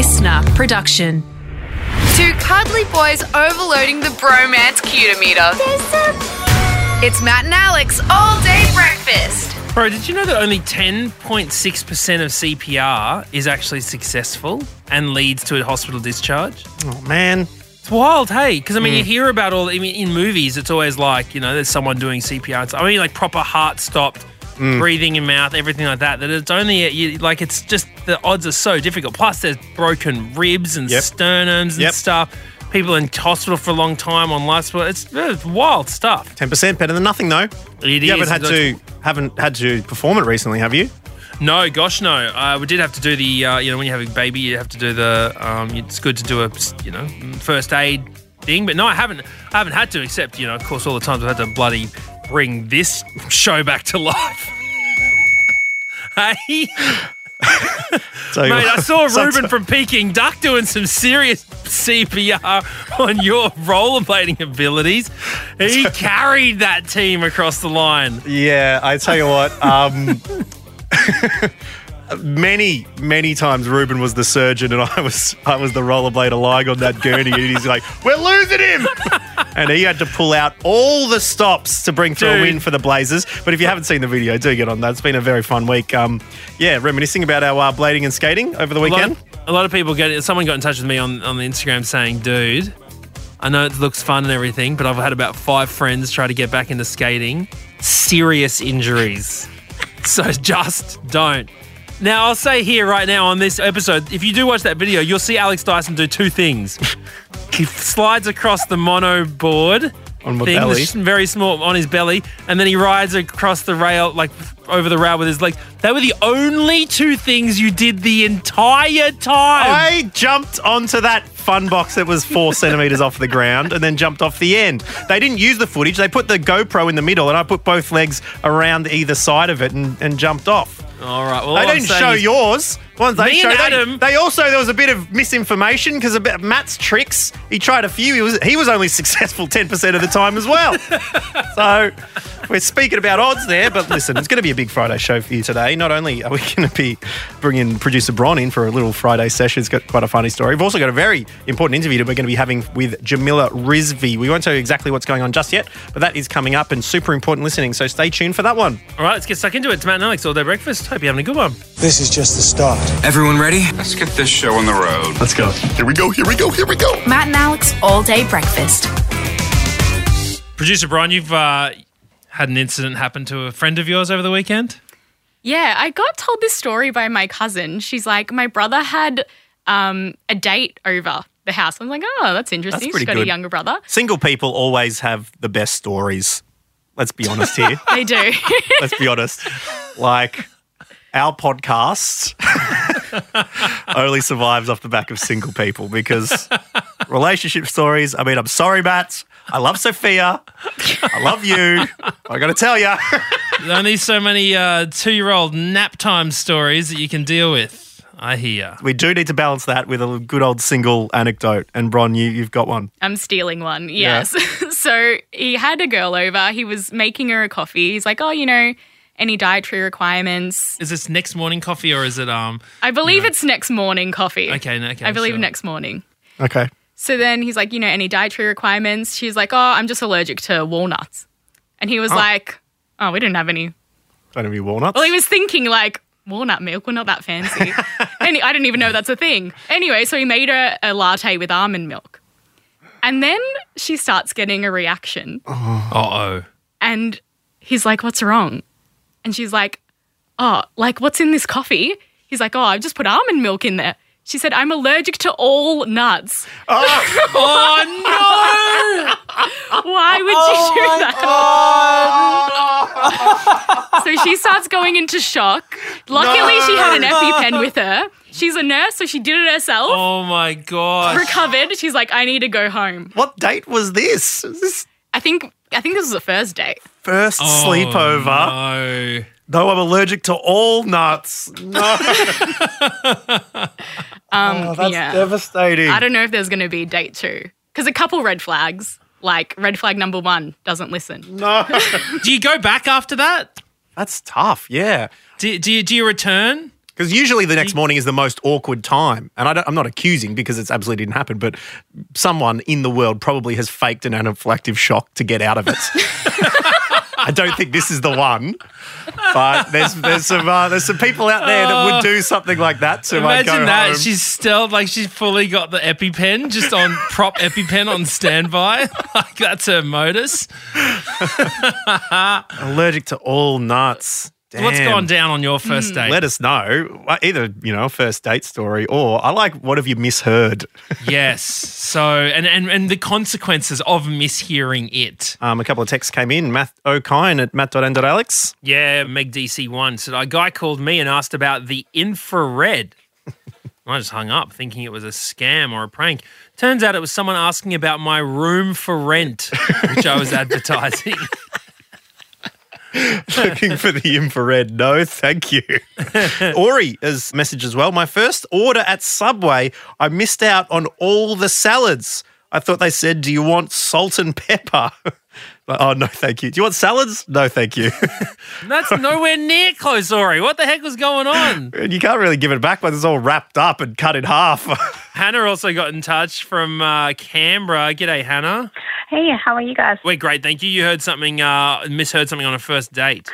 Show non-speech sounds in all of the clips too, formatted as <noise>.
LiSTNR production. Two cuddly boys overloading the bromance cutometer. It's Matt and Alex all day breakfast. Bro, did you know that only 10.6% of CPR is actually successful and leads to a hospital discharge? Oh, man. It's wild, hey? Because, I mean, you mm. hear about all, I mean, in movies, it's always like, you know, there's someone doing CPR. It's- I mean, like proper heart stopped, breathing in mouth, everything like that. That it's only, you, like, it's just, the odds are so difficult. Plus, there's broken ribs and Yep. sternums and Yep. stuff. People in hospital for a long time on life support. It's, it's wild stuff. 10% better than nothing, though. It you is. haven't had to haven't had to perform it recently, have you? No, gosh, no. Uh, we did have to do the, uh, you know, when you have a baby, you have to do the. Um, it's good to do a, you know, first aid thing. But no, I haven't. I haven't had to, except you know, of course, all the times I've had to bloody bring this show back to life. hey, mate, I saw <laughs> Reuben from Peking Duk doing some serious CPR on your rollerblading abilities. He <laughs> carried that team across the line. Yeah, I tell you what. Um, <laughs> many, many times Reuben was the surgeon, and I was I was the rollerblader lying on that gurney, and he's like, "We're losing him," <laughs> and he had to pull out all the stops to bring through a win for the Blazers. But if you haven't seen the video, do get on that. It's been a very fun week. Um, yeah, reminiscing about our uh, blading and skating over the A lot, weekend. of, a lot of people get someone got in touch with me on, on the Instagram saying, dude, I know it looks fun and everything, but I've had about five friends try to get back into skating. Serious injuries. <laughs> so just don't. Now, I'll say here right now on this episode, if you do watch that video, you'll see Alex Dyson do two things. he slides across the mono board On my thing, belly. very small on his belly, and then he rides across the rail, like over the rail with his legs. They were the only two things you did the entire time. I jumped onto that fun box that was four centimeters off the ground and then jumped off the end. They didn't use the footage. They put the GoPro in the middle and I put both legs around either side of it and, and jumped off. All right. Well, They didn't show is- yours. Ones they Me showed. and they- Adam- They, also there was a bit of misinformation because about Matt's tricks. He tried a few. He was he was only <laughs> successful ten percent of the time as well. <laughs> so we're speaking about odds there, but listen, it's going to be a big Friday show for you today. Not only are we <laughs> going to be bringing producer Bron in for a little Friday session, it's got quite a funny story. We've also got a very important interview that we're going to be having with Jamila Rizvi. We won't tell you exactly what's going on just yet, but that is coming up and super important listening. So stay tuned for that one. All right, let's get stuck into it. It's Matt and Alex all day breakfast. Hope you're having a good one. This is just the start. Everyone ready? Let's get this show on the road. Let's go. Here we go, here we go, here we go. Matt and Alex all day breakfast. Producer Brian, you've uh, had an incident happen to a friend of yours over the weekend. Yeah, I got told this story by my cousin. She's like, my brother had um, a date over the house. I'm like, oh, that's interesting. pretty She's got good. a younger brother. Single people always have the best stories. Let's be honest here. <laughs> They do. Let's be honest. Like our podcast <laughs> only survives off the back of single people because relationship stories. I mean, I'm sorry, Matt. I love Sophia. I love you. I got to tell you. There's only so many uh, two-year-old nap time stories that you can deal with. I hear. We do need to balance that with a good old single anecdote. And Bron, you, you've got one. I'm stealing one. Yes. <laughs> so he had a girl over. He was making her a coffee. He's like, oh, you know, any dietary requirements? Is this next morning coffee or is it um? I believe it's next morning coffee. Okay, okay. I believe sure. next morning. Okay. So then he's like, you know, any dietary requirements? She's like, oh, I'm just allergic to walnuts. And he was like, oh, we didn't have any. Don't have any walnuts. Well, he was thinking like, walnut milk, we're not that fancy. <laughs> and I didn't even know that's a thing. Anyway, so he made her a latte with almond milk. And then she starts getting a reaction. Uh oh. And he's like, what's wrong? And she's like, oh, like, what's in this coffee? He's like, oh, I've just put almond milk in there. She said, I'm allergic to all nuts. Ah, oh no. <laughs> Why would you oh do that? so she starts going into shock. Luckily, she had an EpiPen with her. She's a nurse, so she did it herself. Oh my gosh! Recovered. She's like, I need to go home. what date was this? Was this I think I think this was the first date. First Oh, sleepover? No. No, I'm allergic to all nuts. No. <laughs> Um, Oh, that's yeah. devastating. I don't know if there's going to be date two because a couple red flags. Like red flag number one doesn't listen. no. <laughs> Do you go back after that? That's tough. Yeah. Do, do you do you return? Because usually the next morning is the most awkward time. And I don't, I'm not accusing because it's absolutely didn't happen, but someone in the world probably has faked an anaphylactic shock to get out of it. <laughs> I don't think this is the one, but there's there's some uh, there's some people out there that would do something like that to uh, Imagine that. home. She's still like she's fully got the EpiPen just on prop EpiPen on standby. <laughs> like that's her modus. <laughs> allergic to all nuts. What's Damn. gone down on your first date? Let us know. Either, you know, a first date story or I like what have you misheard? <laughs> yes. So and, and and the consequences of mishearing it. Um, a couple of texts came in. Matt Okine at matt.and.alex. Yeah, Meg DC1 said a guy called me and asked about the infrared. <laughs> I just hung up thinking it was a scam or a prank. Turns out it was someone asking about my room for rent, which I was <laughs> advertising. <laughs> Looking for the infrared. No, thank you. <laughs> Ori has message as well. My first order at Subway, I missed out on all the salads. I thought they said, Do you want salt and pepper? <laughs> Oh, no, thank you. Do you want salads? No, thank you. That's nowhere near close, Ori. What the heck was going on? you can't really give it back when it's all wrapped up and cut in half. Hannah also got in touch from uh, Canberra. G'day, Hannah. Hey, how are you guys? We're great, thank you. You heard something, uh, misheard something on a first date.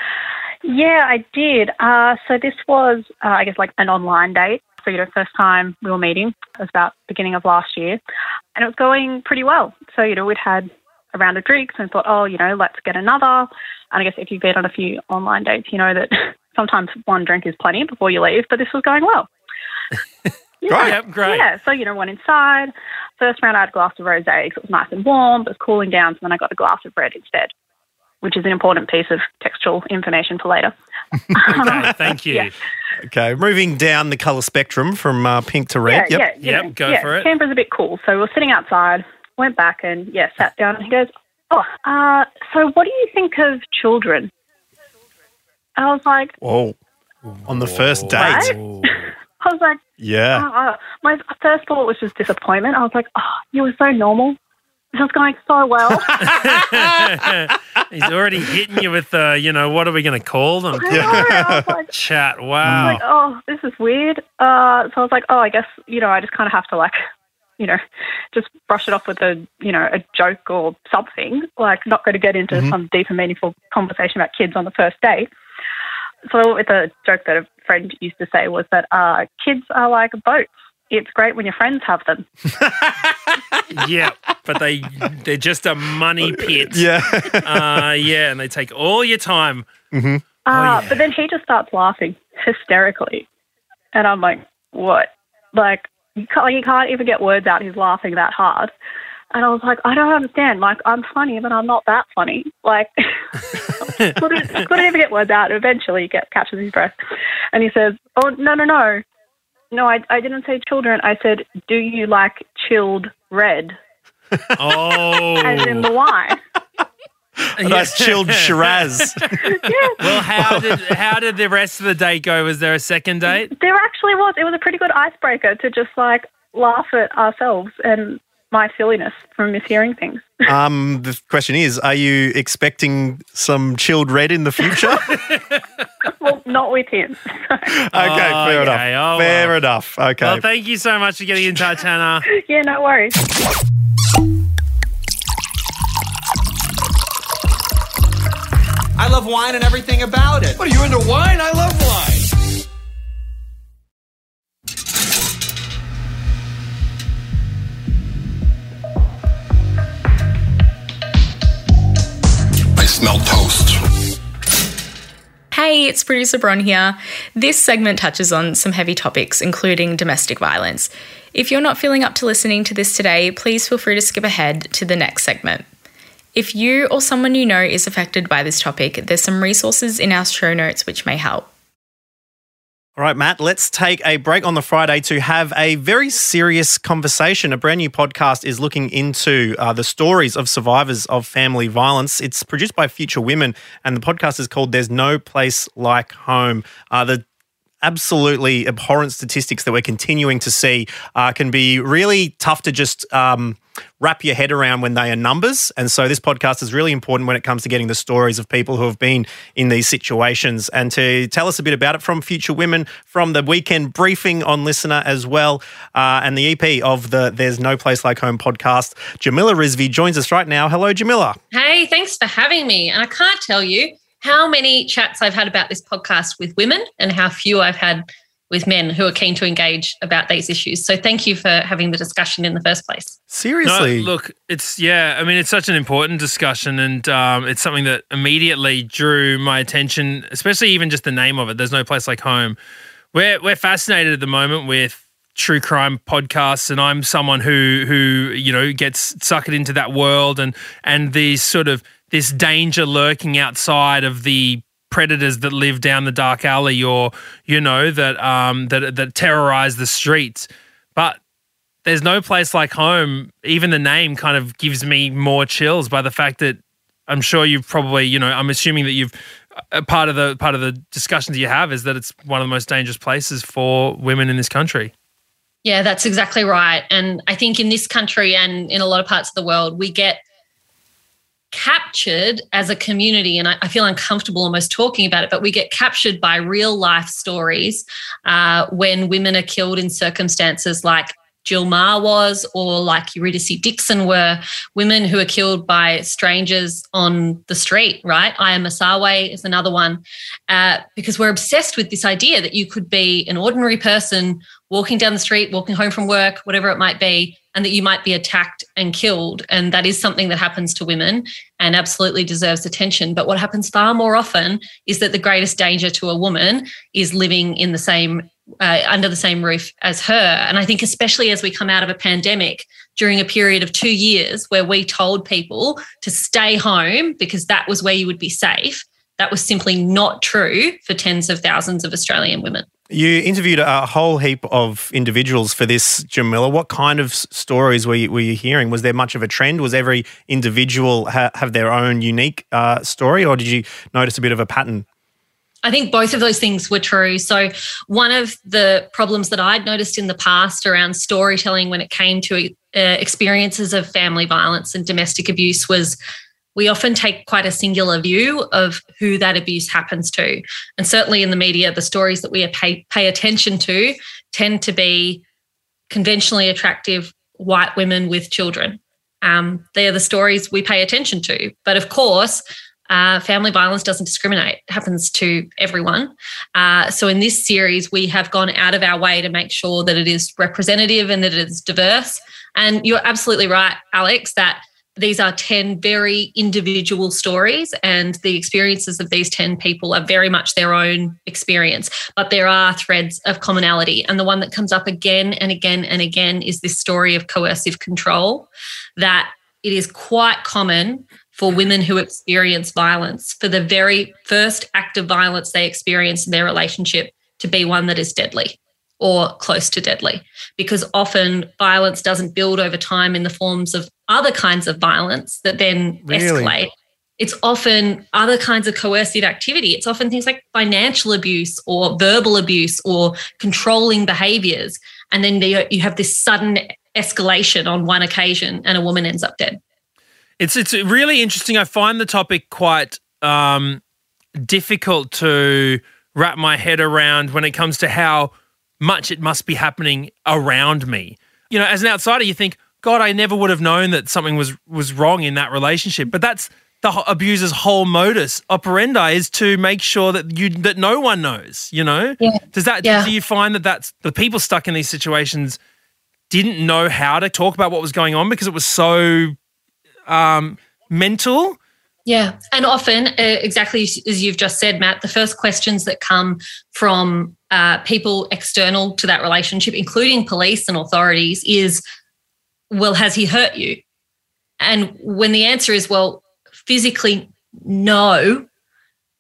Yeah, I did. Uh, so this was, uh, I guess, like an online date. So, you know, first time we were meeting. It was about beginning of last year. And it was going pretty well. So, you know, we'd had a round of drinks and thought, oh, you know, let's get another. And I guess if you've been on a few online dates, you know that <laughs> sometimes one drink is plenty before you leave, but this was going well. <laughs> Great. Yep, great. Yeah, so, you know, went inside. First round, I had a glass of rosé because it was nice and warm, but it was cooling down. So then I got a glass of red instead, which is an important piece of textual information for later. <laughs> Okay, <laughs> thank you. Yeah. okay, moving down the colour spectrum from uh, pink to red. Yeah, yep. yeah, Yep, know, go yeah, for it. Canberra's a bit cool. So we were sitting outside, went back and, yeah, sat down and he goes, Oh, uh, so what do you think of children? And I was like, Whoa. On the first date. Right? <laughs> I was like, Yeah. oh, oh. my first thought was just disappointment. I was like, oh, you were so normal. This was going so well. <laughs> <laughs> He's already hitting you with, uh, you know, what are we going to call them? I know. I was like, <laughs> Chat. Wow. like, oh, this is weird. Uh, so I was like, oh, I guess, you know, I just kind of have to like, you know, just brush it off with a, you know, a joke or something. Like, not going to get into some deep and meaningful conversation about kids on the first date. So I went with a joke that a friend used to say was that uh, kids are like boats. It's great when your friends have them. <laughs> yeah, but they they're just a money <laughs> pit. Yeah. Uh, yeah, and they take all your time. Uh, yeah. But then he just starts laughing hysterically. And I'm like, what? Like, you can't, you can't even get words out. He's laughing that hard. And I was like, I don't understand. Like, I'm funny, but I'm not that funny. Like, <laughs> couldn't, couldn't even get words out. Eventually, he gets, catches his breath. And he says, Oh, no, no, no. No, I, I didn't say children. I said, Do you like chilled red? Oh, As in the wine. <laughs> A nice chilled Shiraz. <laughs> yeah. Well, how did how did the rest of the date go? Was there a second date? There actually was. It was a pretty good icebreaker to just like laugh at ourselves and my silliness from mishearing things. <laughs> um, the question is, are you expecting some chilled red in the future? <laughs> <laughs> well, not with him. Okay, fair okay. enough. Oh, fair well. enough. Okay. Well, thank you so much for getting in touch, Hannah. yeah, no worries. I love wine and everything about it. What are you into wine? I love wine. Smell toast. Hey, it's producer Bron here. This segment touches on some heavy topics, including domestic violence. If you're not feeling up to listening to this today, please feel free to skip ahead to the next segment. If you or someone you know is affected by this topic, there's some resources in our show notes which may help. All right, Matt, let's take a break on the Friday to have a very serious conversation. A brand new podcast is looking into uh, the stories of survivors of family violence. It's produced by Future Women, and the podcast is called There's No Place Like Home. Uh, the absolutely abhorrent statistics that we're continuing to see uh, can be really tough to just um, wrap your head around when they are numbers. And so this podcast is really important when it comes to getting the stories of people who have been in these situations. And to tell us a bit about it from Future Women, from the weekend briefing on LiSTNR as well, uh, and the EP of the There's No Place Like Home podcast, Jamila Rizvi joins us right now. Hello, Jamila. Hey, thanks for having me. And I can't tell you how many chats I've had about this podcast with women and how few I've had with men who are keen to engage about these issues. So thank you for having the discussion in the first place. Seriously. No, look, it's yeah. I mean, it's such an important discussion, and um, it's something that immediately drew my attention, especially even just the name of it. There's no place like home. We're we're fascinated at the moment with true crime podcasts, and I'm someone who who you know gets sucked into that world, and and these sort of this danger lurking outside of the predators that live down the dark alley or you know that um that that terrorize the streets. But there's no place like home. Even the name kind of gives me more chills by the fact that i'm sure you've probably you know i'm assuming that you've a part of the part of the discussions you have is that it's one of the most dangerous places for women in this country. Yeah that's exactly right. And i think in this country and in a lot of parts of the world we get captured as a community, and I, I, feel uncomfortable almost talking about it, but we get captured by real life stories uh, when women are killed in circumstances like Jill Meagher was, or like Eurydice Dixon were, women who are killed by strangers on the street, right? Aiia Maasarwe is another one, uh, because we're obsessed with this idea that you could be an ordinary person walking down the street, walking home from work, whatever it might be, and that you might be attacked and killed. And that is something that happens to women and absolutely deserves attention. But what happens far more often is that the greatest danger to a woman is living in the same uh, under the same roof as her. And I think, especially as we come out of a pandemic during a period of two years where we told people to stay home because that was where you would be safe, that was simply not true for tens of thousands of Australian women. You interviewed a whole heap of individuals for this, Jamila. What kind of stories were you, were you hearing? Was there much of a trend? Was every individual ha- have their own unique uh, story, or did you notice a bit of a pattern? I think both of those things were true. So, one of the problems that I'd noticed in the past around storytelling when it came to uh, experiences of family violence and domestic abuse was we often take quite a singular view of who that abuse happens to. And certainly in the media, the stories that we pay, pay attention to tend to be conventionally attractive white women with children. Um, they are the stories we pay attention to. But of course, uh, family violence doesn't discriminate, it happens to everyone. Uh, so, in this series, we have gone out of our way to make sure that it is representative and that it is diverse. And you're absolutely right, Alex, that these are 10 very individual stories, and the experiences of these 10 people are very much their own experience. But there are threads of commonality. And the one that comes up again and again and again is this story of coercive control that it is quite common for women who experience violence for the very first act of violence they experience in their relationship to be one that is deadly or close to deadly because often violence doesn't build over time in the forms of other kinds of violence that then really? escalate. It's often other kinds of coercive activity. It's often things like financial abuse or verbal abuse or controlling behaviors. And then you have this sudden escalation on one occasion and a woman ends up dead. It's it's really interesting. I find the topic quite um, difficult to wrap my head around when it comes to how much it must be happening around me. You know, as an outsider, you think, God, I never would have known that something was was wrong in that relationship. But that's the abuser's whole modus operandi is to make sure that you that no one knows. You know, yeah. does that yeah. do you find that that's the people stuck in these situations didn't know how to talk about what was going on because it was so um, mental. Yeah, and often, uh, exactly as you've just said, Matt, the first questions that come from uh, people external to that relationship, including police and authorities, is well, has he hurt you? And when the answer is, well, physically, no,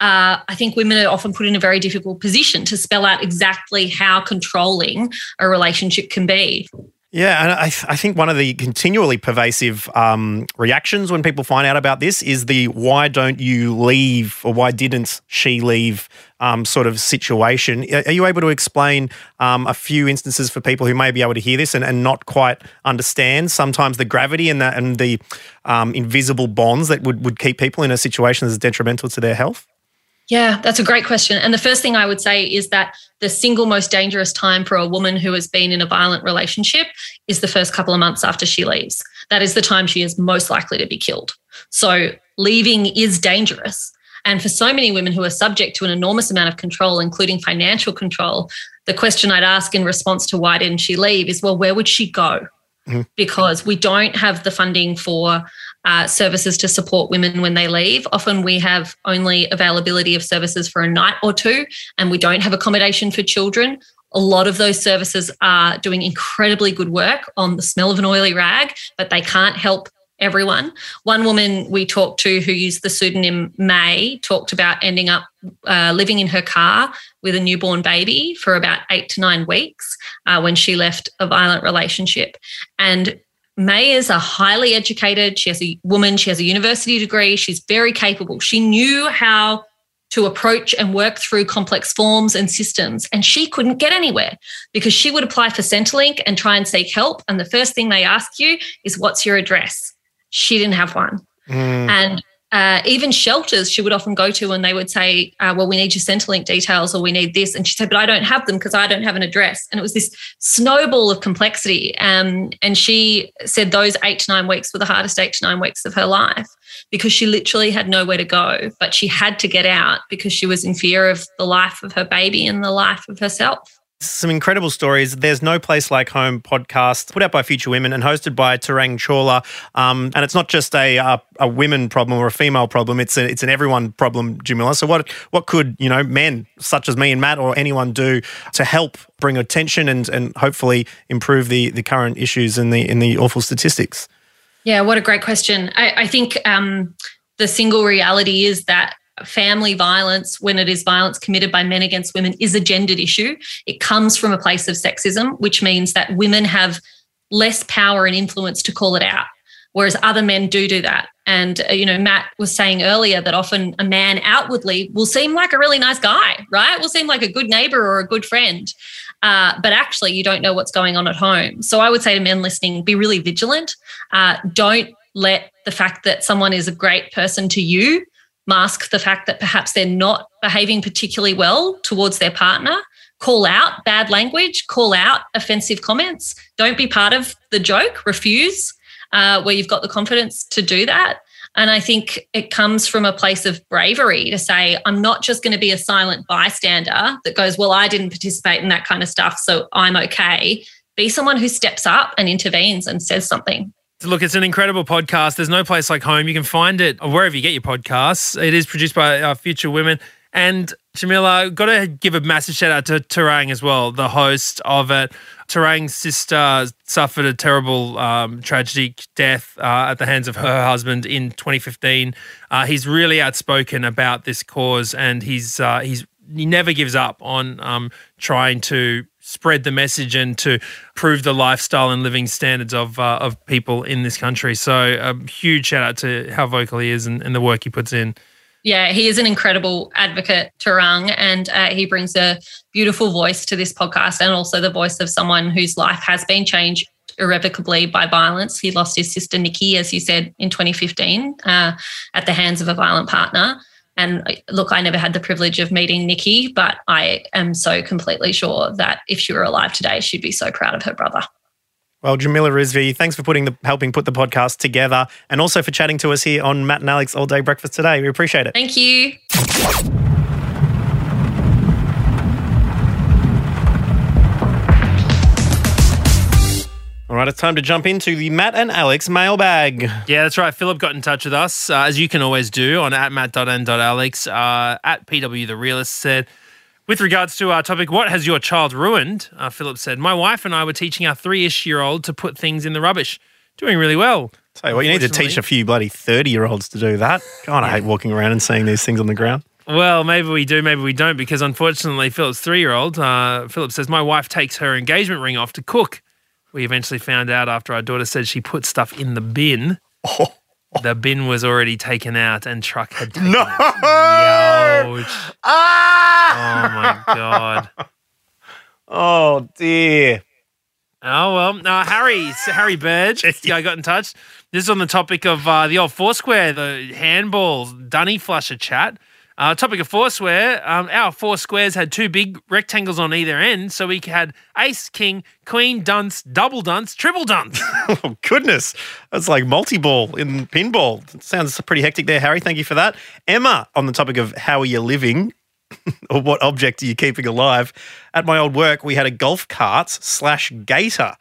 uh, I think women are often put in a very difficult position to spell out exactly how controlling a relationship can be. Yeah, and I, I think one of the continually pervasive um, reactions when people find out about this is the why don't you leave or why didn't she leave um, sort of situation. Are you able to explain um, a few instances for people who may be able to hear this and, and not quite understand sometimes the gravity and the, and the um, invisible bonds that would, would keep people in a situation that's detrimental to their health? Yeah, that's a great question. And the first thing I would say is that the single most dangerous time for a woman who has been in a violent relationship is the first couple of months after she leaves. That is the time she is most likely to be killed. So leaving is dangerous. And for so many women who are subject to an enormous amount of control, including financial control, the question I'd ask in response to why didn't she leave is, well, where would she go? Mm-hmm. Because we don't have the funding for uh, services to support women when they leave. Often we have only availability of services for a night or two, and we don't have accommodation for children. A lot of those services are doing incredibly good work on the smell of an oily rag, but they can't help everyone. One woman we talked to who used the pseudonym May talked about ending up uh, living in her car with a newborn baby for about eight to nine weeks uh, when she left a violent relationship. And May is a highly educated, she has a woman, she has a university degree, she's very capable. She knew how to approach and work through complex forms and systems. And she couldn't get anywhere because she would apply for Centrelink and try and seek help. And the first thing they ask you is, What's your address? She didn't have one. Mm. And uh, even shelters she would often go to and they would say, uh, Well, we need your Centrelink details or we need this. And she said, But I don't have them because I don't have an address. And it was this snowball of complexity. Um, and she said those eight to nine weeks were the hardest eight to nine weeks of her life because she literally had nowhere to go, but she had to get out because she was in fear of the life of her baby and the life of herself. Some incredible stories. There's No Place Like Home podcast put out by Future Women and hosted by Tarang Chawla. Um, and it's not just a, a, a women problem or a female problem. It's a, it's an everyone problem, Jamila. So what what could you know men such as me and Matt or anyone do to help bring attention and and hopefully improve the the current issues and the in the awful statistics? Yeah, what a great question. I, I think um, the single reality is that family violence, when it is violence committed by men against women, is a gendered issue. It comes from a place of sexism, which means that women have less power and influence to call it out, whereas other men do do that. And, uh, you know, Matt was saying earlier that often a man outwardly will seem like a really nice guy, right? Will seem like a good neighbor or a good friend. Uh, but actually, you don't know what's going on at home. So I would say to men listening, be really vigilant. Uh, don't let the fact that someone is a great person to you mask the fact that perhaps they're not behaving particularly well towards their partner. Call out bad language, call out offensive comments. Don't be part of the joke, refuse uh, where you've got the confidence to do that. And I think it comes from a place of bravery to say, I'm not just going to be a silent bystander that goes, Well, I didn't participate in that kind of stuff, so I'm okay. Be someone who steps up and intervenes and says something. Look, it's an incredible podcast. There's no place like home. You can find it wherever you get your podcasts. It is produced by uh, Future Women. And Jamila, got to give a massive shout out to Tarang as well, the host of it. Tarang's sister suffered a terrible um, tragic death uh, at the hands of her husband in 2015. Uh, he's really outspoken about this cause, and he's uh, he's he never gives up on um, trying to spread the message and to prove the lifestyle and living standards of uh, of people in this country. So a huge shout out to how vocal he is and, and the work he puts in. Yeah, he is an incredible advocate, Tarang, and uh, he brings a beautiful voice to this podcast and also the voice of someone whose life has been changed irrevocably by violence. He lost his sister Nikki, as you said, in 2015 uh, at the hands of a violent partner. And uh, look, I never had the privilege of meeting Nikki, but I am so completely sure that if she were alive today, she'd be so proud of her brother. Well, Jamila Rizvi, thanks for putting the helping put the podcast together and also for chatting to us here on Matt and Alex All Day Breakfast today. We appreciate it. Thank you. All right, it's time to jump into the Matt and Alex mailbag. Yeah, that's right. Philip got in touch with us, uh, as you can always do, on at matt.n.alex. Uh, at PW The Realist said, with regards to our topic, what has your child ruined? Uh, Philip said, My wife and I were teaching our three ish year old to put things in the rubbish. Doing really well. Tell you what, you need to teach a few bloody 30 year olds to do that. God, I hate walking around and seeing these things on the ground. Well, maybe we do, maybe we don't, because unfortunately, Philip's three year old, uh, Philip says, My wife takes her engagement ring off to cook we eventually found out after our daughter said she put stuff in the bin. The bin was already taken out and truck had taken No! it. Ah! Oh my god. Oh dear. Oh well, uh, Harry, Harry Bird, yeah, I got in touch. This is on the topic of uh, the old Foursquare, the handball dunny flusher chat. Uh, topic of Foursquare, um, our four squares had two big rectangles on either end, so we had ace, king, queen, dunce, double dunce, triple dunce. <laughs> Oh goodness, that's like multi-ball in pinball. Sounds pretty hectic there, Harry. Thank you for that. Emma, on the topic of how are you living, <laughs> or what object are you keeping alive? At my old work, we had a golf cart slash gator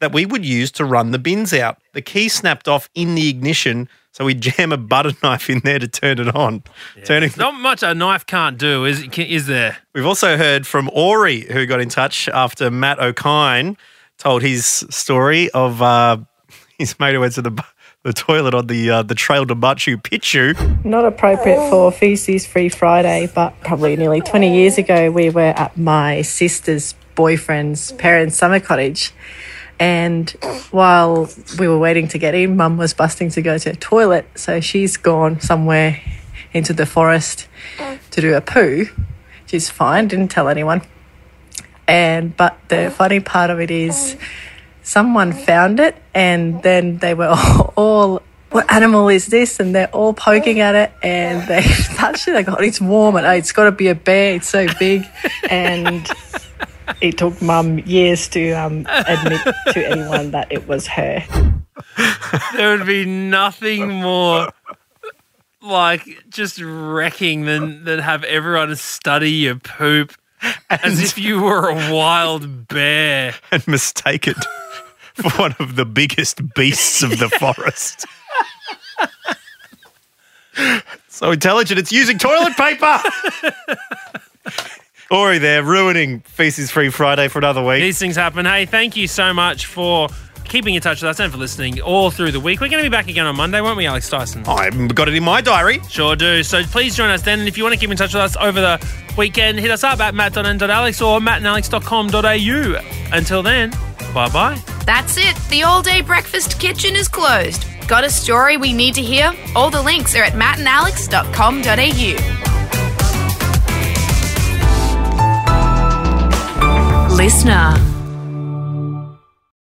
that we would use to run the bins out. The key snapped off in the ignition, so we jam a butter <laughs> knife in there to turn it on. Turning. Not much a knife can't do, is is there? We've also heard from Ori, who got in touch after Matt Okine told his story of uh, his mate who went to the the toilet on the uh, the Trail to Machu Picchu. Not appropriate for Feces Free Friday, but probably nearly 20 years ago, we were at my sister's boyfriend's parents' summer cottage. And while we were waiting to get in, mum was busting to go to the toilet. So she's gone somewhere into the forest to do a poo, is fine, didn't tell anyone. And but the funny part of it is someone found it and then they were all, <laughs> all what animal is this? And they're all poking at it and they <laughs> touched it. They go, it's warm and oh, it's got to be a bear. It's so big. And it took mum years to um, admit to anyone that it was her. There would be nothing more like just wrecking than than have everyone study your poop as if you were a wild bear. and mistake it for one of the biggest beasts of the <laughs> forest. so intelligent, it's using toilet paper. <laughs> Ori there, ruining Feces Free Friday for another week. These things happen. Hey, thank you so much for keeping in touch with us and for listening all through the week. We're going to be back again on Monday, won't we, Alex Dyson? I've got it in my diary. Sure do. So please join us then. And if you want to keep in touch with us over the weekend, hit us up at matt.n.alex or mattandalex.com.au. Until then, bye bye. That's it. The all day breakfast kitchen is closed. Got a story we need to hear? All the links are at mattandalex.com.au. LiSTNR.